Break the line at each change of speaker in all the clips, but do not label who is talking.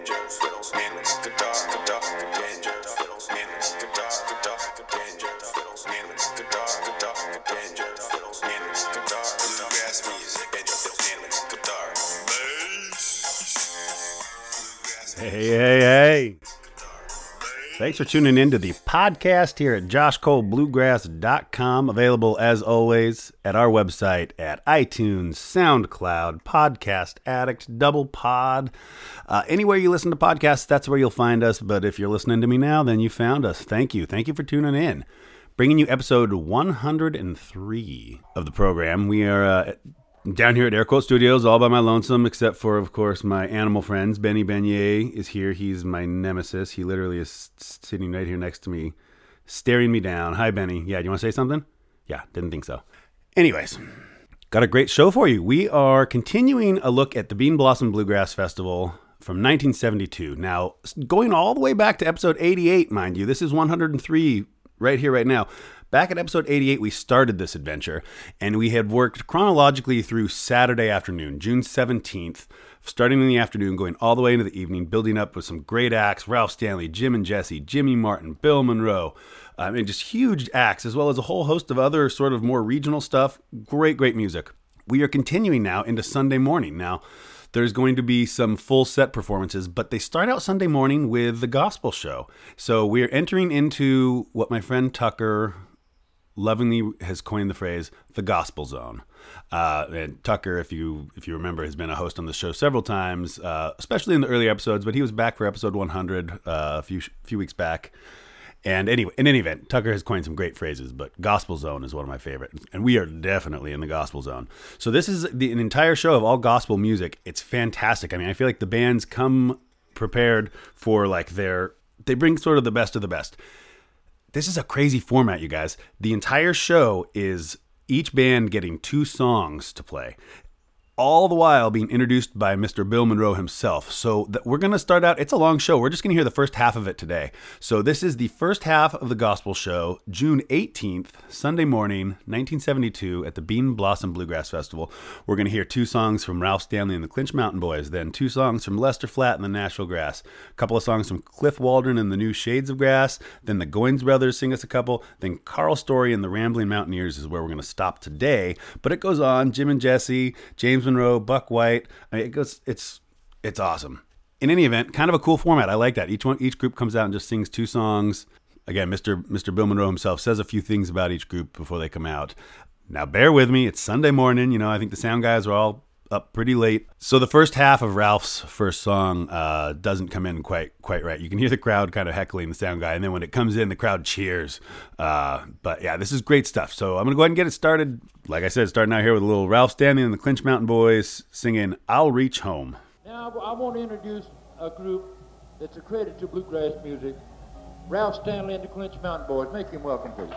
banjo, fiddles, mandolins, guitar, guitar, banjo, fiddles, mandolins,
Thanks for tuning in to the podcast here at joshcolebluegrass.com. Available as always at our website at iTunes, SoundCloud, Podcast Addict, Double Pod. Uh, anywhere you listen to podcasts, that's where you'll find us. But if you're listening to me now, then you found us. Thank you. Thank you for tuning in. Bringing you episode 103 of the program. We are uh, down here at Air Quote Studios, all by my lonesome, except for, of course, my animal friends. Benny Beignet is here. He's my nemesis. He literally is sitting right here next to me, staring me down. Hi, Benny. Yeah, do you want to say something? Yeah, didn't think so. Anyways, got a great show for you. We are continuing a look at the Bean Blossom Bluegrass Festival from 1972. Now, going all the way back to episode 88, mind you, this is 103 right here, right now. Back at episode 88, we started this adventure, and we had worked chronologically through Saturday afternoon, June 17th, starting in the afternoon, going all the way into the evening, building up with some great acts Ralph Stanley, Jim and Jesse, Jimmy Martin, Bill Monroe. Um, I mean, just huge acts, as well as a whole host of other sort of more regional stuff. Great, great music. We are continuing now into Sunday morning. Now, there's going to be some full set performances, but they start out Sunday morning with the gospel show. So we're entering into what my friend Tucker lovingly has coined the phrase the gospel zone. Uh, and Tucker, if you if you remember, has been a host on the show several times, uh, especially in the early episodes. But he was back for episode 100 uh, a few few weeks back. And anyway, in any event, Tucker has coined some great phrases, but gospel zone is one of my favorite, and we are definitely in the gospel zone. So this is the, an entire show of all gospel music. It's fantastic. I mean, I feel like the bands come prepared for like their they bring sort of the best of the best this is a crazy format, you guys. The entire show is each band getting two songs to play, all the while being introduced by Mr. Bill Monroe himself. So we're going to start out. It's a long show. We're just going to hear the first half of it today. So this is the first half of the gospel show, June 18th, Sunday morning, 1972, at the Bean Blossom Bluegrass Festival. We're going to hear two songs from Ralph Stanley and the Clinch Mountain Boys, then two songs from Lester Flatt and the Nashville Grass, a couple of songs from Cliff Waldron and the New Shades of Grass, then the Goins Brothers sing us a couple, then Carl Story and the Rambling Mountaineers is where we're going to stop today. But it goes on. Jim and Jesse, James Monroe, Buck White. I mean, it goes. It's it's awesome. In any event, kind of a cool format. I like that. Each one, each group comes out and just sings two songs. Again, Mr. Mr. Bill Monroe himself says a few things about each group before they come out. Now, bear with me. It's Sunday morning. You know, I think the sound guys are all up pretty late. So the first half of Ralph's first song uh, doesn't come in quite quite right. You can hear the crowd kind of heckling the sound guy, and then when it comes in, the crowd cheers. Uh, but yeah, this is great stuff. So I'm gonna go ahead and get it started. Like I said, starting out here with a little Ralph Stanley and the Clinch Mountain Boys singing "I'll Reach Home."
Now, I want to introduce a group that's a credit to bluegrass music. Ralph Stanley and the Clinch Mountain Boys. Make him welcome, please.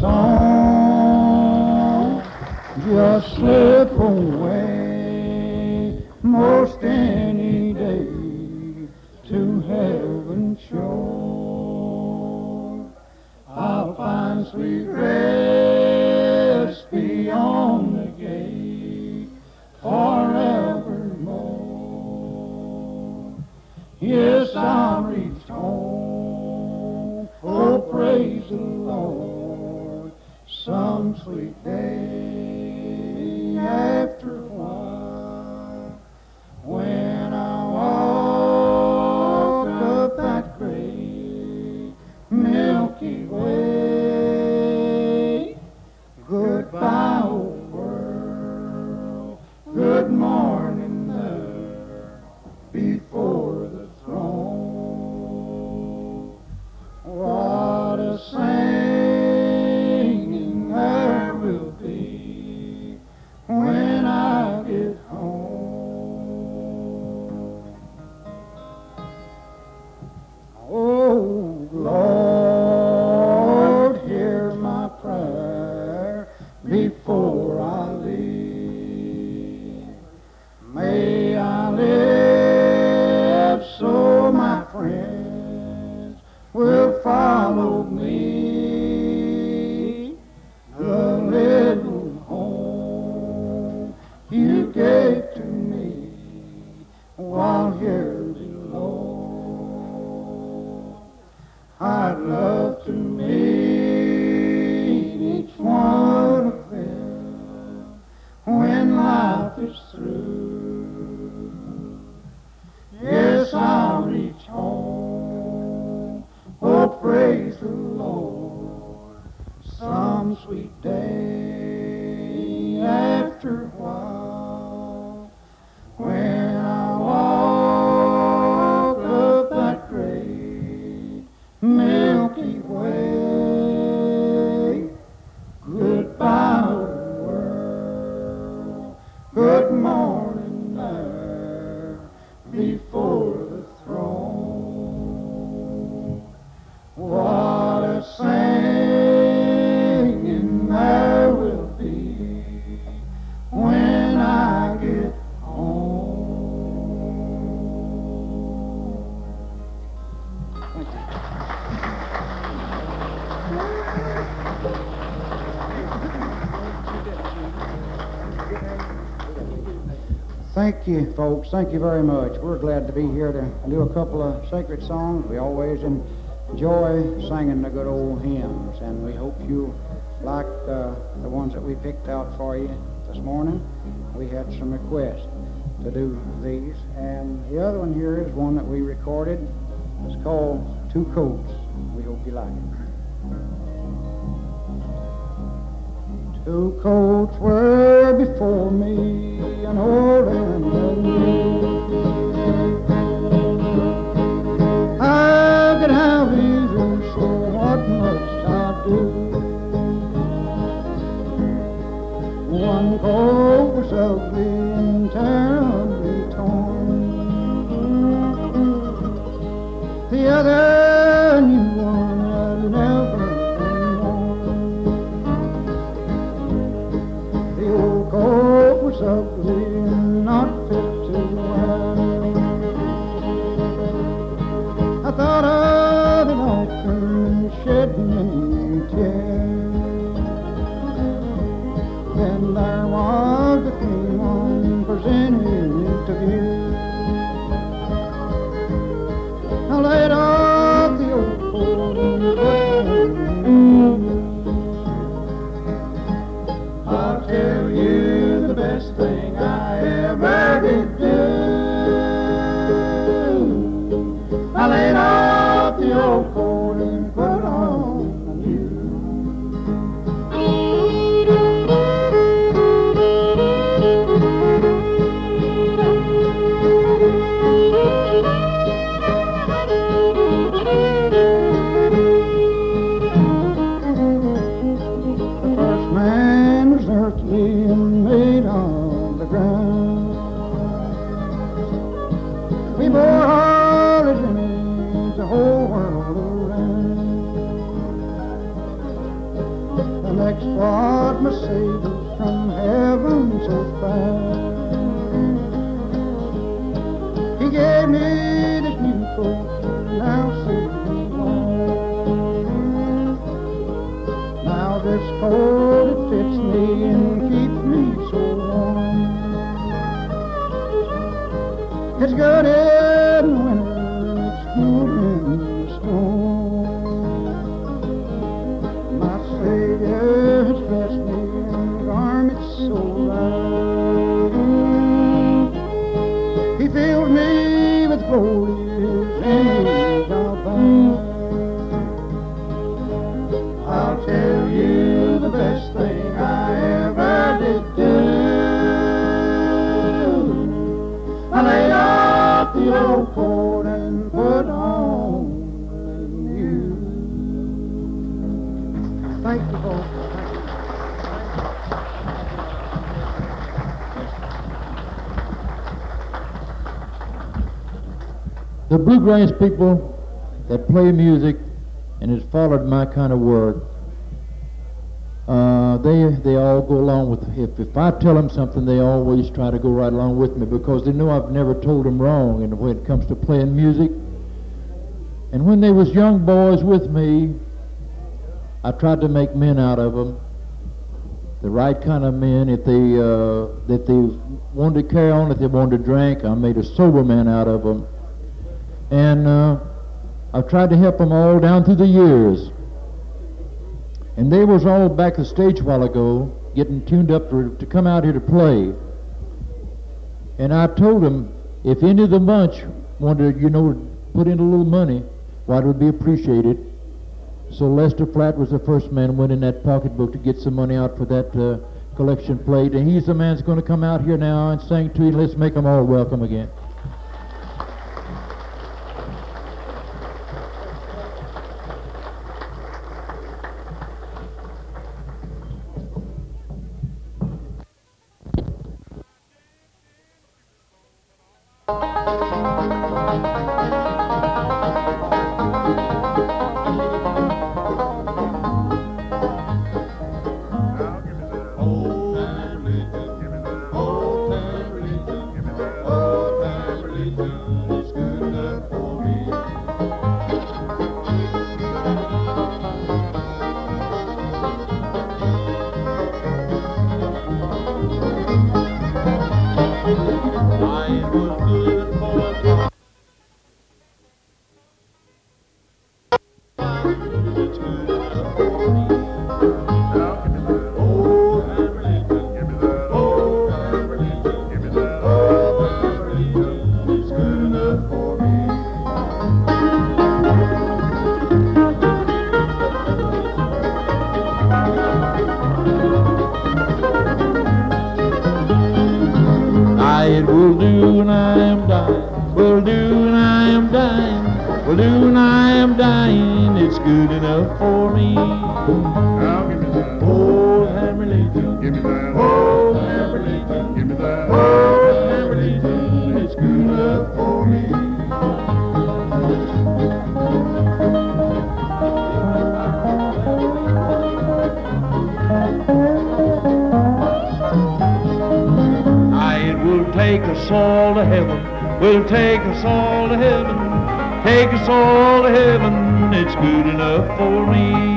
Song Thank you, folks. Thank you very much. We're glad to be here to do a couple of sacred songs. We always enjoy singing the good old hymns, and we hope you like uh, the ones that we picked out for you this morning. We had some requests to do these, and the other one here is one that we recorded. It's called Two Coats. We hope you like it. Two coats were before me, an old
bluegrass people that play music and has followed my kind of work, uh, they they all go along with. If if I tell them something, they always try to go right along with me because they know I've never told them wrong. And when it comes to playing music, and when they was young boys with me, I tried to make men out of them. The right kind of men. If they uh, if they wanted to carry on, if they wanted to drink, I made a sober man out of them and uh, I've tried to help them all down through the years. And they was all back the stage a while ago, getting tuned up to, to come out here to play. And I told them if any of the bunch wanted, you know, put in a little money, why it would be appreciated. So Lester Flatt was the first man went in that pocketbook to get some money out for that uh, collection plate, and he's the man that's going to come out here now and sing to you. Let's make them all welcome again. Take us all to heaven. Take us all to heaven. It's good enough for me.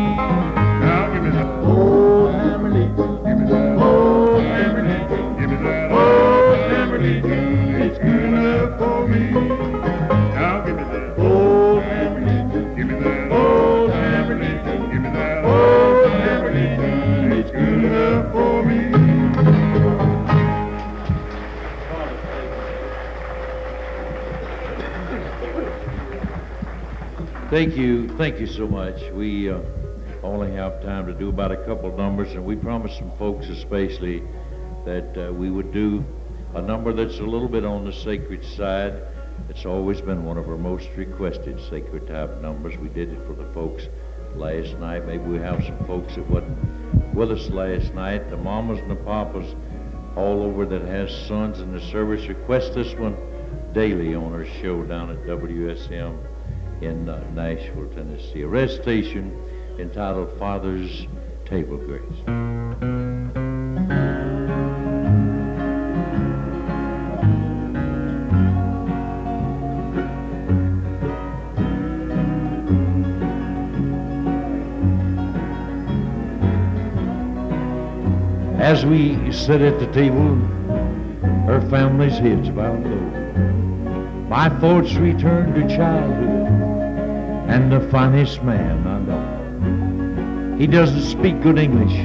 Thank you, thank you so much. We uh, only have time to do about a couple of numbers, and we promised some folks especially that uh, we would do a number that's a little bit on the sacred side. It's always been one of our most requested sacred type numbers. We did it for the folks last night. Maybe we have some folks that wasn't with us last night. The mamas and the papas all over that has sons in the service request this one daily on our show down at WSM in uh, Nashville, Tennessee. A recitation entitled Father's Table Grace. As we sit at the table, our family's heads bowed low. My thoughts return to childhood and the finest man I know. He doesn't speak good English.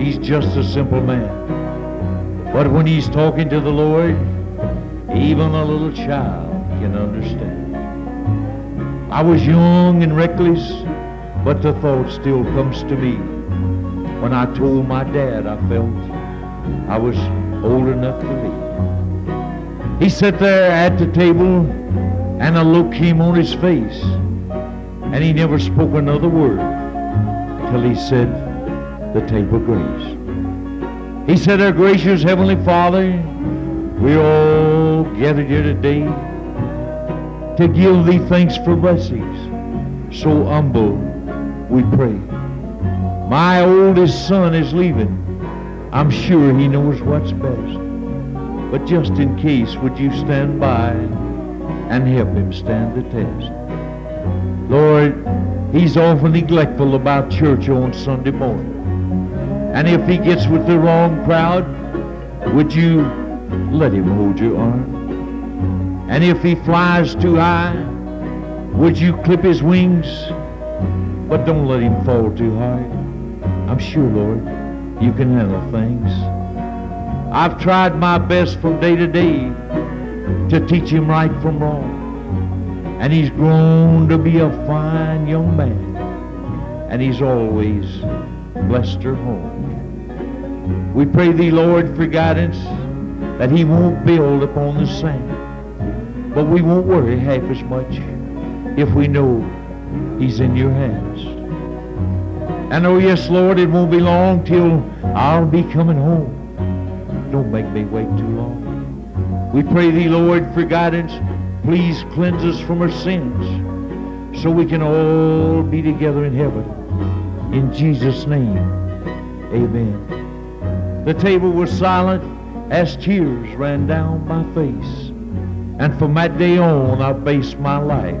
He's just a simple man. But when he's talking to the Lord, even a little child can understand. I was young and reckless, but the thought still comes to me. When I told my dad I felt I was old enough to leave. He sat there at the table and a look came on his face and he never spoke another word till he said the table grace. He said, Our gracious Heavenly Father, we're all gathered here today to give thee thanks for blessings. So humble we pray. My oldest son is leaving. I'm sure he knows what's best. But just in case, would you stand by and help him stand the test? Lord, he's awful neglectful about church on Sunday morning. And if he gets with the wrong crowd, would you let him hold your arm? And if he flies too high, would you clip his wings? But don't let him fall too hard. I'm sure, Lord, you can handle things. I've tried my best from day to day to teach him right from wrong. And he's grown to be a fine young man. And he's always blessed her home. We pray thee, Lord, for guidance that he won't build upon the sand. But we won't worry half as much if we know he's in your hands. And oh yes, Lord, it won't be long till I'll be coming home. Don't make me wait too long. We pray thee, Lord, for guidance. Please cleanse us from our sins so we can all be together in heaven. In Jesus' name, amen. The table was silent as tears ran down my face. And from that day on, I based my life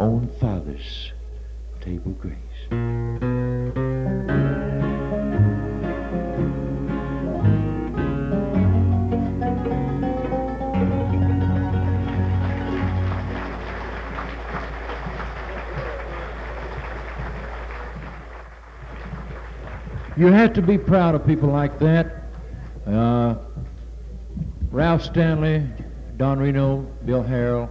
on Father's table grace.
You have to be proud of people like that. Uh, Ralph Stanley, Don Reno, Bill Harrell,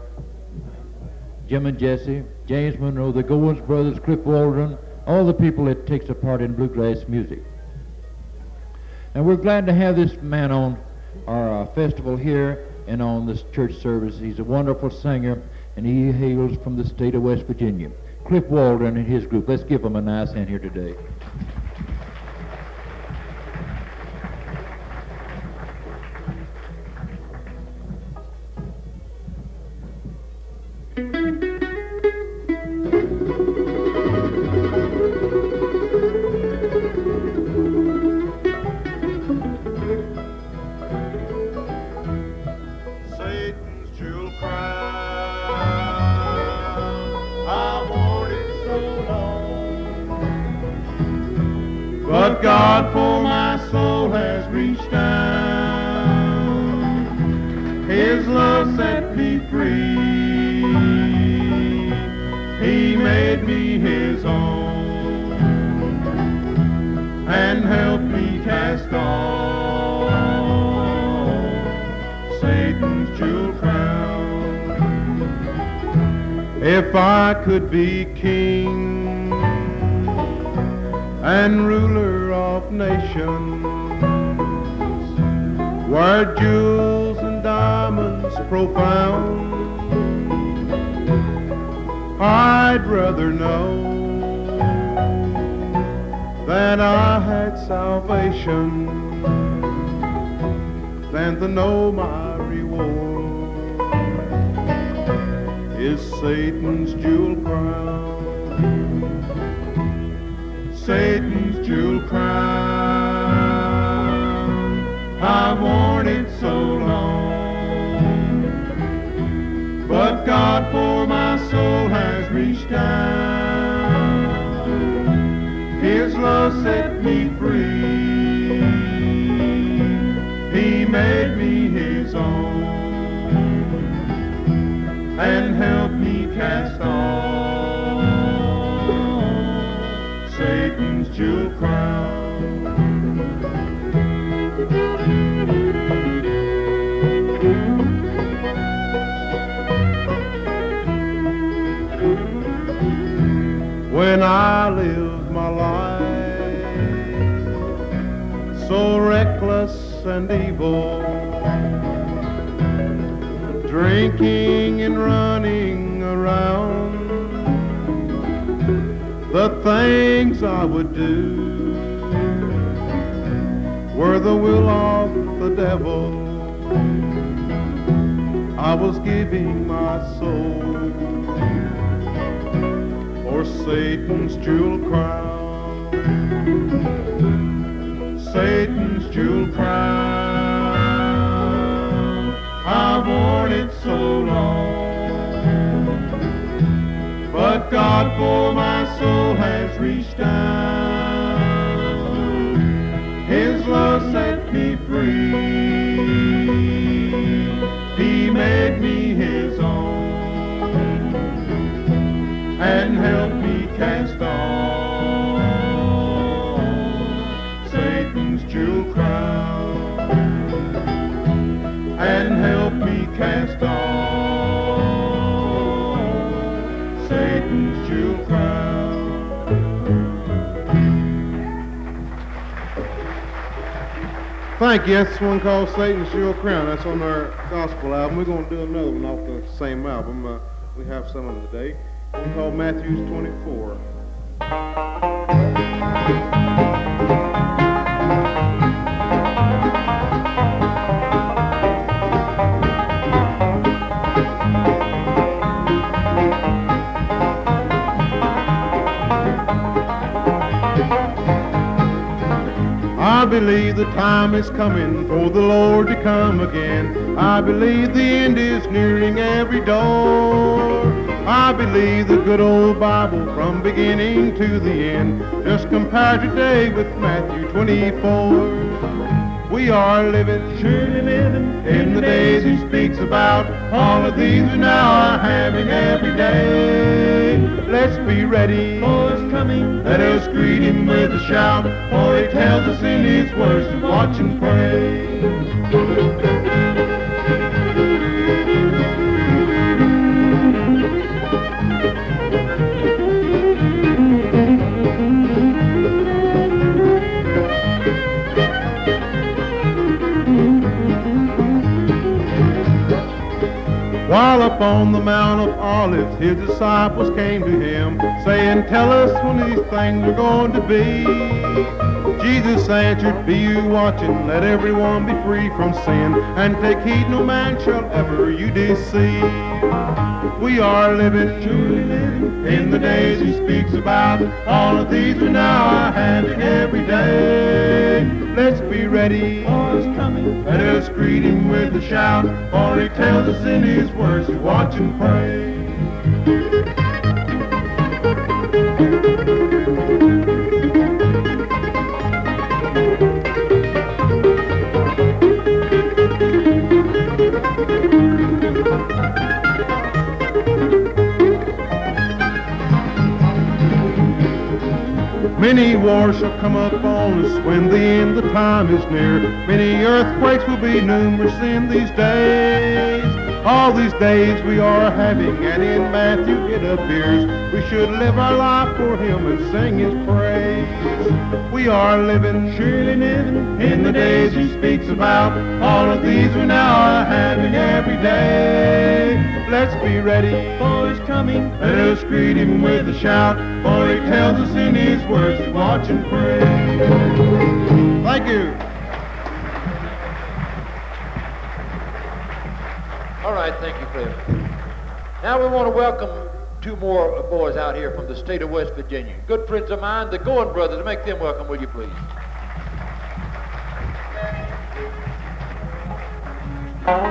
Jim and Jesse, James Monroe, the Goins brothers, Cliff Waldron, all the people that takes a part in bluegrass music. And we're glad to have this man on our uh, festival here and on this church service. He's a wonderful singer, and he hails from the state of West Virginia. Cliff Waldron and his group. Let's give him a nice hand here today.
His love set me free. He made me his own and helped me cast off Satan's jewel crown. If I could be king and ruler of nations, where jewels profound, I'd rather know that I had salvation than to know my reward is Satan's jewel crown. Satan's jewel crown. I've worn Set me free. He made me his own and helped me cast off Satan's jewel crown. When I and evil, drinking and running around, the things I would do were the will of the devil. I was giving my soul for Satan's jewel crown. Satan's jewel crown. I've worn it so long, but God for my soul has reached down. Thank you. That's one called Satan's Jewel Crown. That's on our gospel album. We're going to do another one off the same album. Uh, we have some of them today. One called Matthews 24. Believe the time is coming for the Lord to come again. I believe the end is nearing every door. I believe the good old Bible from beginning to the end. Just compare today with Matthew 24.
We are living, surely living, in the days he speaks about. All of these we now are having every day. Let's be ready for his coming. Let us greet him with a shout, for he tells us in his words to watch and pray. While up on the Mount of Olives, his disciples came to him, saying, Tell us when these things are going to be. Jesus answered, Be you watching, let everyone be free from sin, and take heed no man shall ever you deceive. We are living, truly living, in the days he speaks about. All of these we now are having every day. Let's be ready for his coming. Let us greet him with a shout, for he tells us in his words to watch and pray. Many wars shall come upon us when the end of time is near. Many earthquakes will be numerous in these days. All these days we are having, and in Matthew it appears we should live our life for Him and sing His praise. We are living, surely living, in the days He speaks about. All of these we now are having every day. Let's be ready for His coming. Let us greet Him with a shout, Tells us in His words to watch and pray. Thank you.
All right, thank you, Cliff. Now we want to welcome two more boys out here from the state of West Virginia. Good friends of mine, the Goins Brothers. Make them welcome, will you please?
There's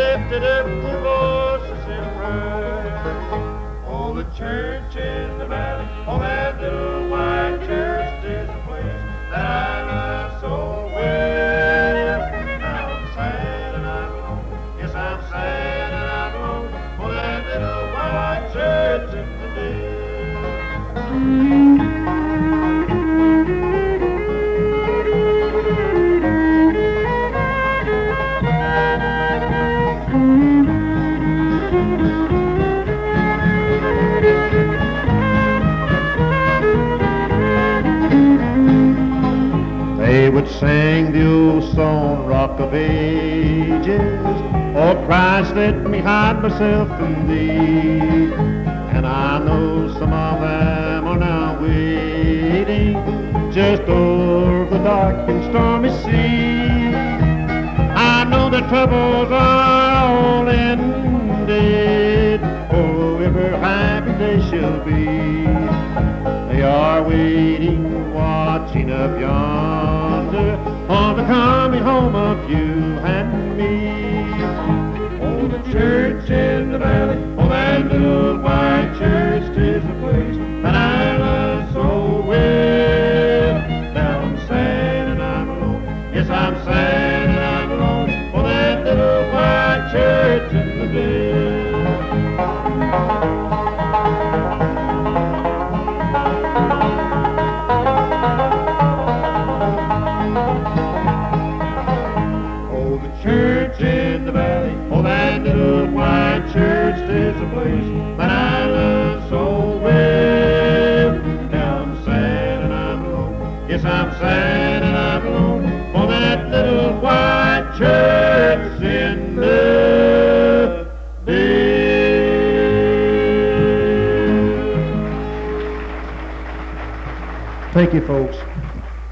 as they lifted sing the old song, Rock of Ages. Oh, Christ, let me hide myself in thee. And I know some of them are now waiting just over the dark and stormy sea. I know the troubles are all ended. Oh, ever happy they shall be. They are waiting, up yonder on the coming home of you and me. Oh, the church in the valley, oh, that little white church is the place is a place that I love so well. Now I'm sad and I'm alone. Yes, I'm sad and I'm alone for that little white church in the day.
Thank you, folks.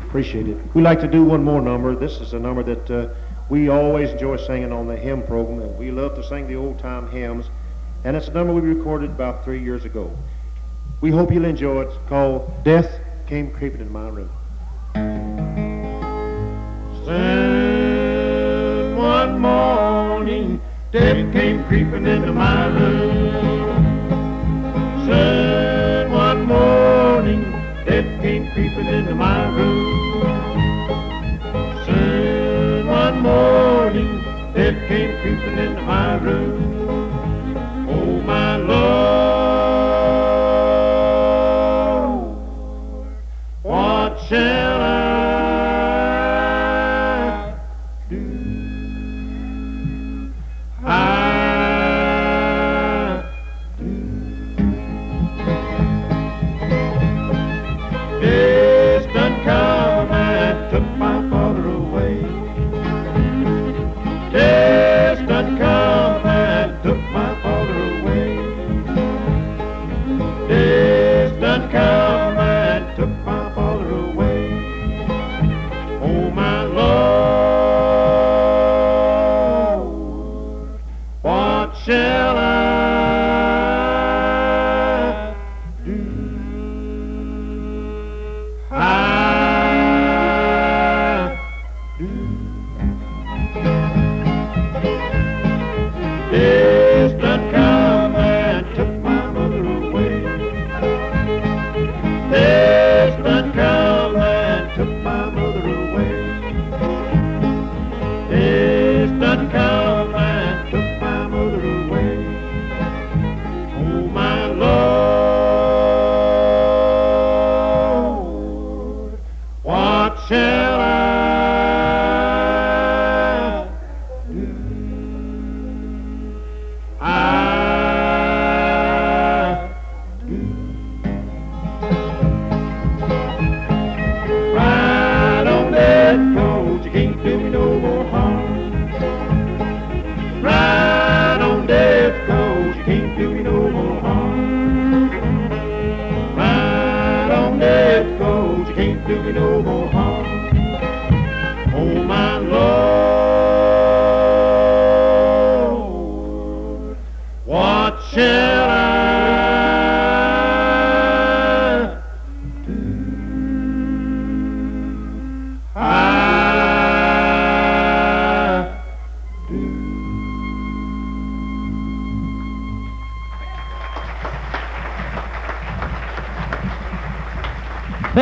Appreciate it. We'd like to do one more number. This is a number that. Uh, we always enjoy singing on the hymn program, and we love to sing the old time hymns and it's a number we recorded about three years ago. We hope you'll enjoy it. It's called Death Came Creeping in My Room.
Soon one morning, death came creeping into my room. Soon one morning, death came creeping into my room. Soon one morning, death came creeping into my room my love.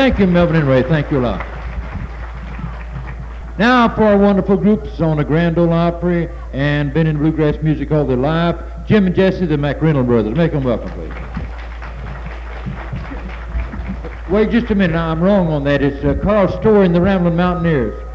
Thank you, Melvin and Ray. Thank you a lot. Now for our wonderful groups on the Grand Ole Opry and been in bluegrass music all their life, Jim and Jesse, the McReynolds brothers. Make them welcome, please. Wait just a minute. I'm wrong on that. It's uh, Carl Story and the Ramblin' Mountaineers.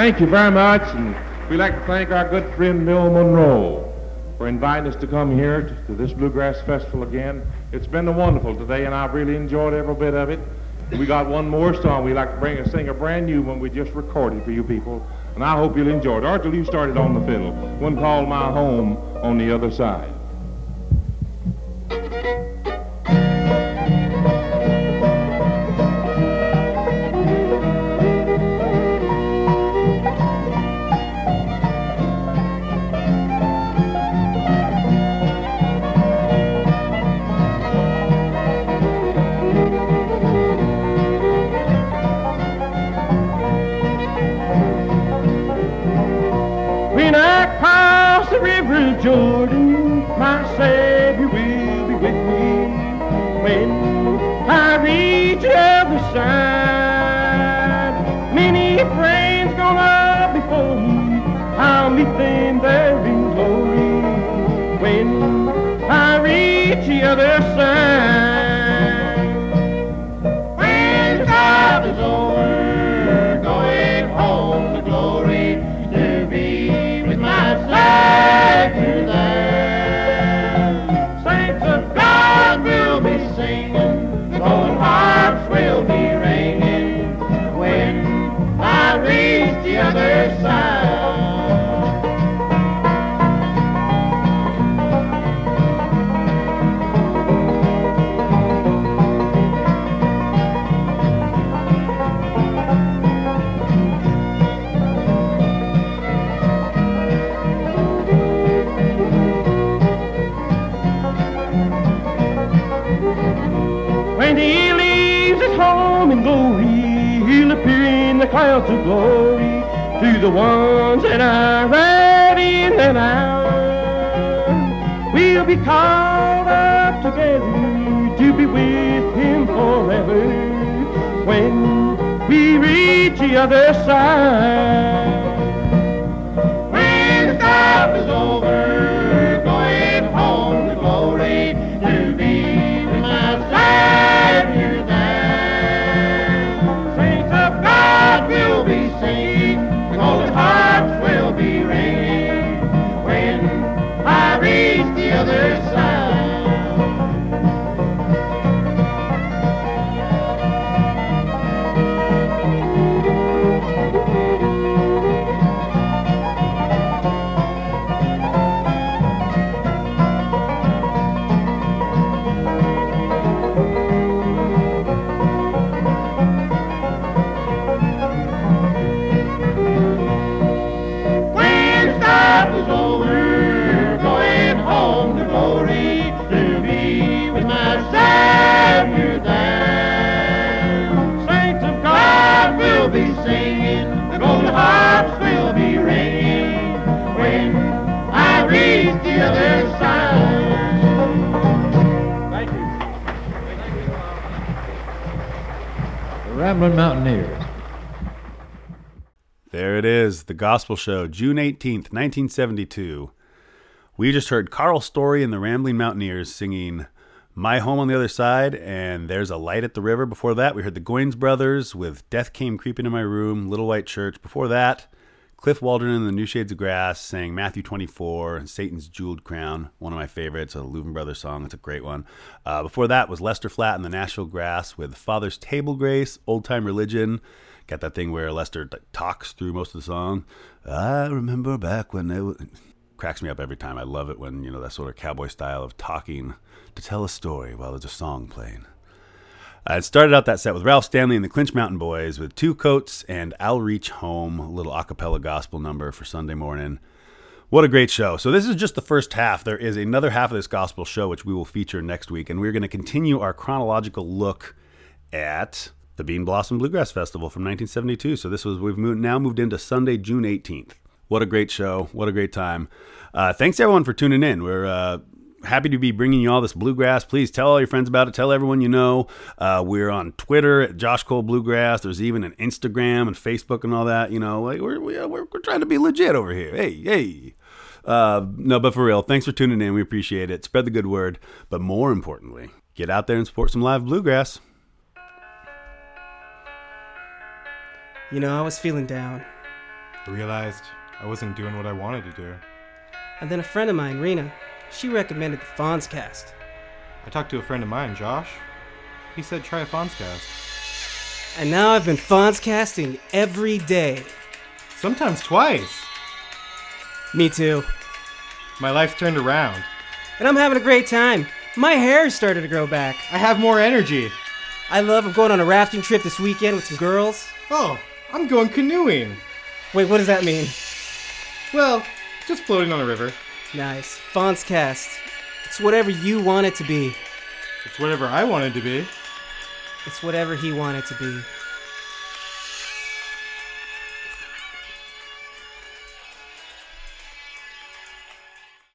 Very much, and we'd like to thank our good friend Bill Monroe for inviting us to come here to, to this Bluegrass Festival again. It's been a wonderful today, and I've really enjoyed every bit of it. We got one more song we'd like to bring and sing a brand new one we just recorded for you people, and I hope you'll enjoy it. Arthur, you started on the fiddle, one called My Home on the Other Side.
Jordan, my Savior will be with me. When I reach the other side, many friends gone up before me. I'll meet them there the ones that are in that hour. We'll be called up together to be with him forever when we reach the other side.
Rambling Mountaineers.
There it is, the Gospel Show, June 18th, 1972. We just heard Carl Story and the Rambling Mountaineers singing My Home on the Other Side, and There's a Light at the River. Before that, we heard the Goins Brothers with Death Came Creeping in My Room, Little White Church. Before that, Cliff Waldron in the New Shades of Grass sang Matthew 24 and Satan's Jeweled Crown, one of my favorites, a Louvin Brothers song. It's a great one. Uh, before that was Lester Flatt and the Nashville Grass with Father's Table Grace, Old Time Religion. Got that thing where Lester talks through most of the song. I remember back when they w-" cracks me up every time. I love it when you know that sort of cowboy style of talking to tell a story while there's a song playing. I started out that set with Ralph Stanley and the Clinch Mountain Boys with Two Coats and I'll Reach Home, a little a cappella gospel number for Sunday morning. What a great show. So, this is just the first half. There is another half of this gospel show, which we will feature next week, and we're going to continue our chronological look at the Bean Blossom Bluegrass Festival from 1972. So, this was, we've moved, now moved into Sunday, June 18th. What a great show. What a great time. Uh, thanks everyone for tuning in. We're uh, happy to be bringing you all this bluegrass. Please tell all your friends about it. Tell everyone you know. Uh, we're on Twitter at Josh Cole Bluegrass. There's even an Instagram and Facebook and all that. You know, like we're, we're, we're trying to be legit over here. Hey, hey. Uh, no, but for real, thanks for tuning in. We appreciate it. Spread the good word. But more importantly, get out there and support some live bluegrass.
You know, I was feeling down. I realized I wasn't doing what I wanted to do.
And then a friend of mine, Rena, she recommended the Fonzcast.
I talked to a friend of mine, Josh. He said try a Fonzcast.
And now I've been Fonzcasting every day.
Sometimes twice.
Me too.
My life's turned around.
And I'm having a great time. My hair started to grow back.
I have more energy.
I love I'm going on a rafting trip this weekend with some girls.
Oh, I'm going canoeing.
Wait, what does that mean?
Well, just floating on a river.
Nice. Fonzcast. It's whatever you want it to be.
It's whatever I wanted to be.
It's whatever he wanted to be.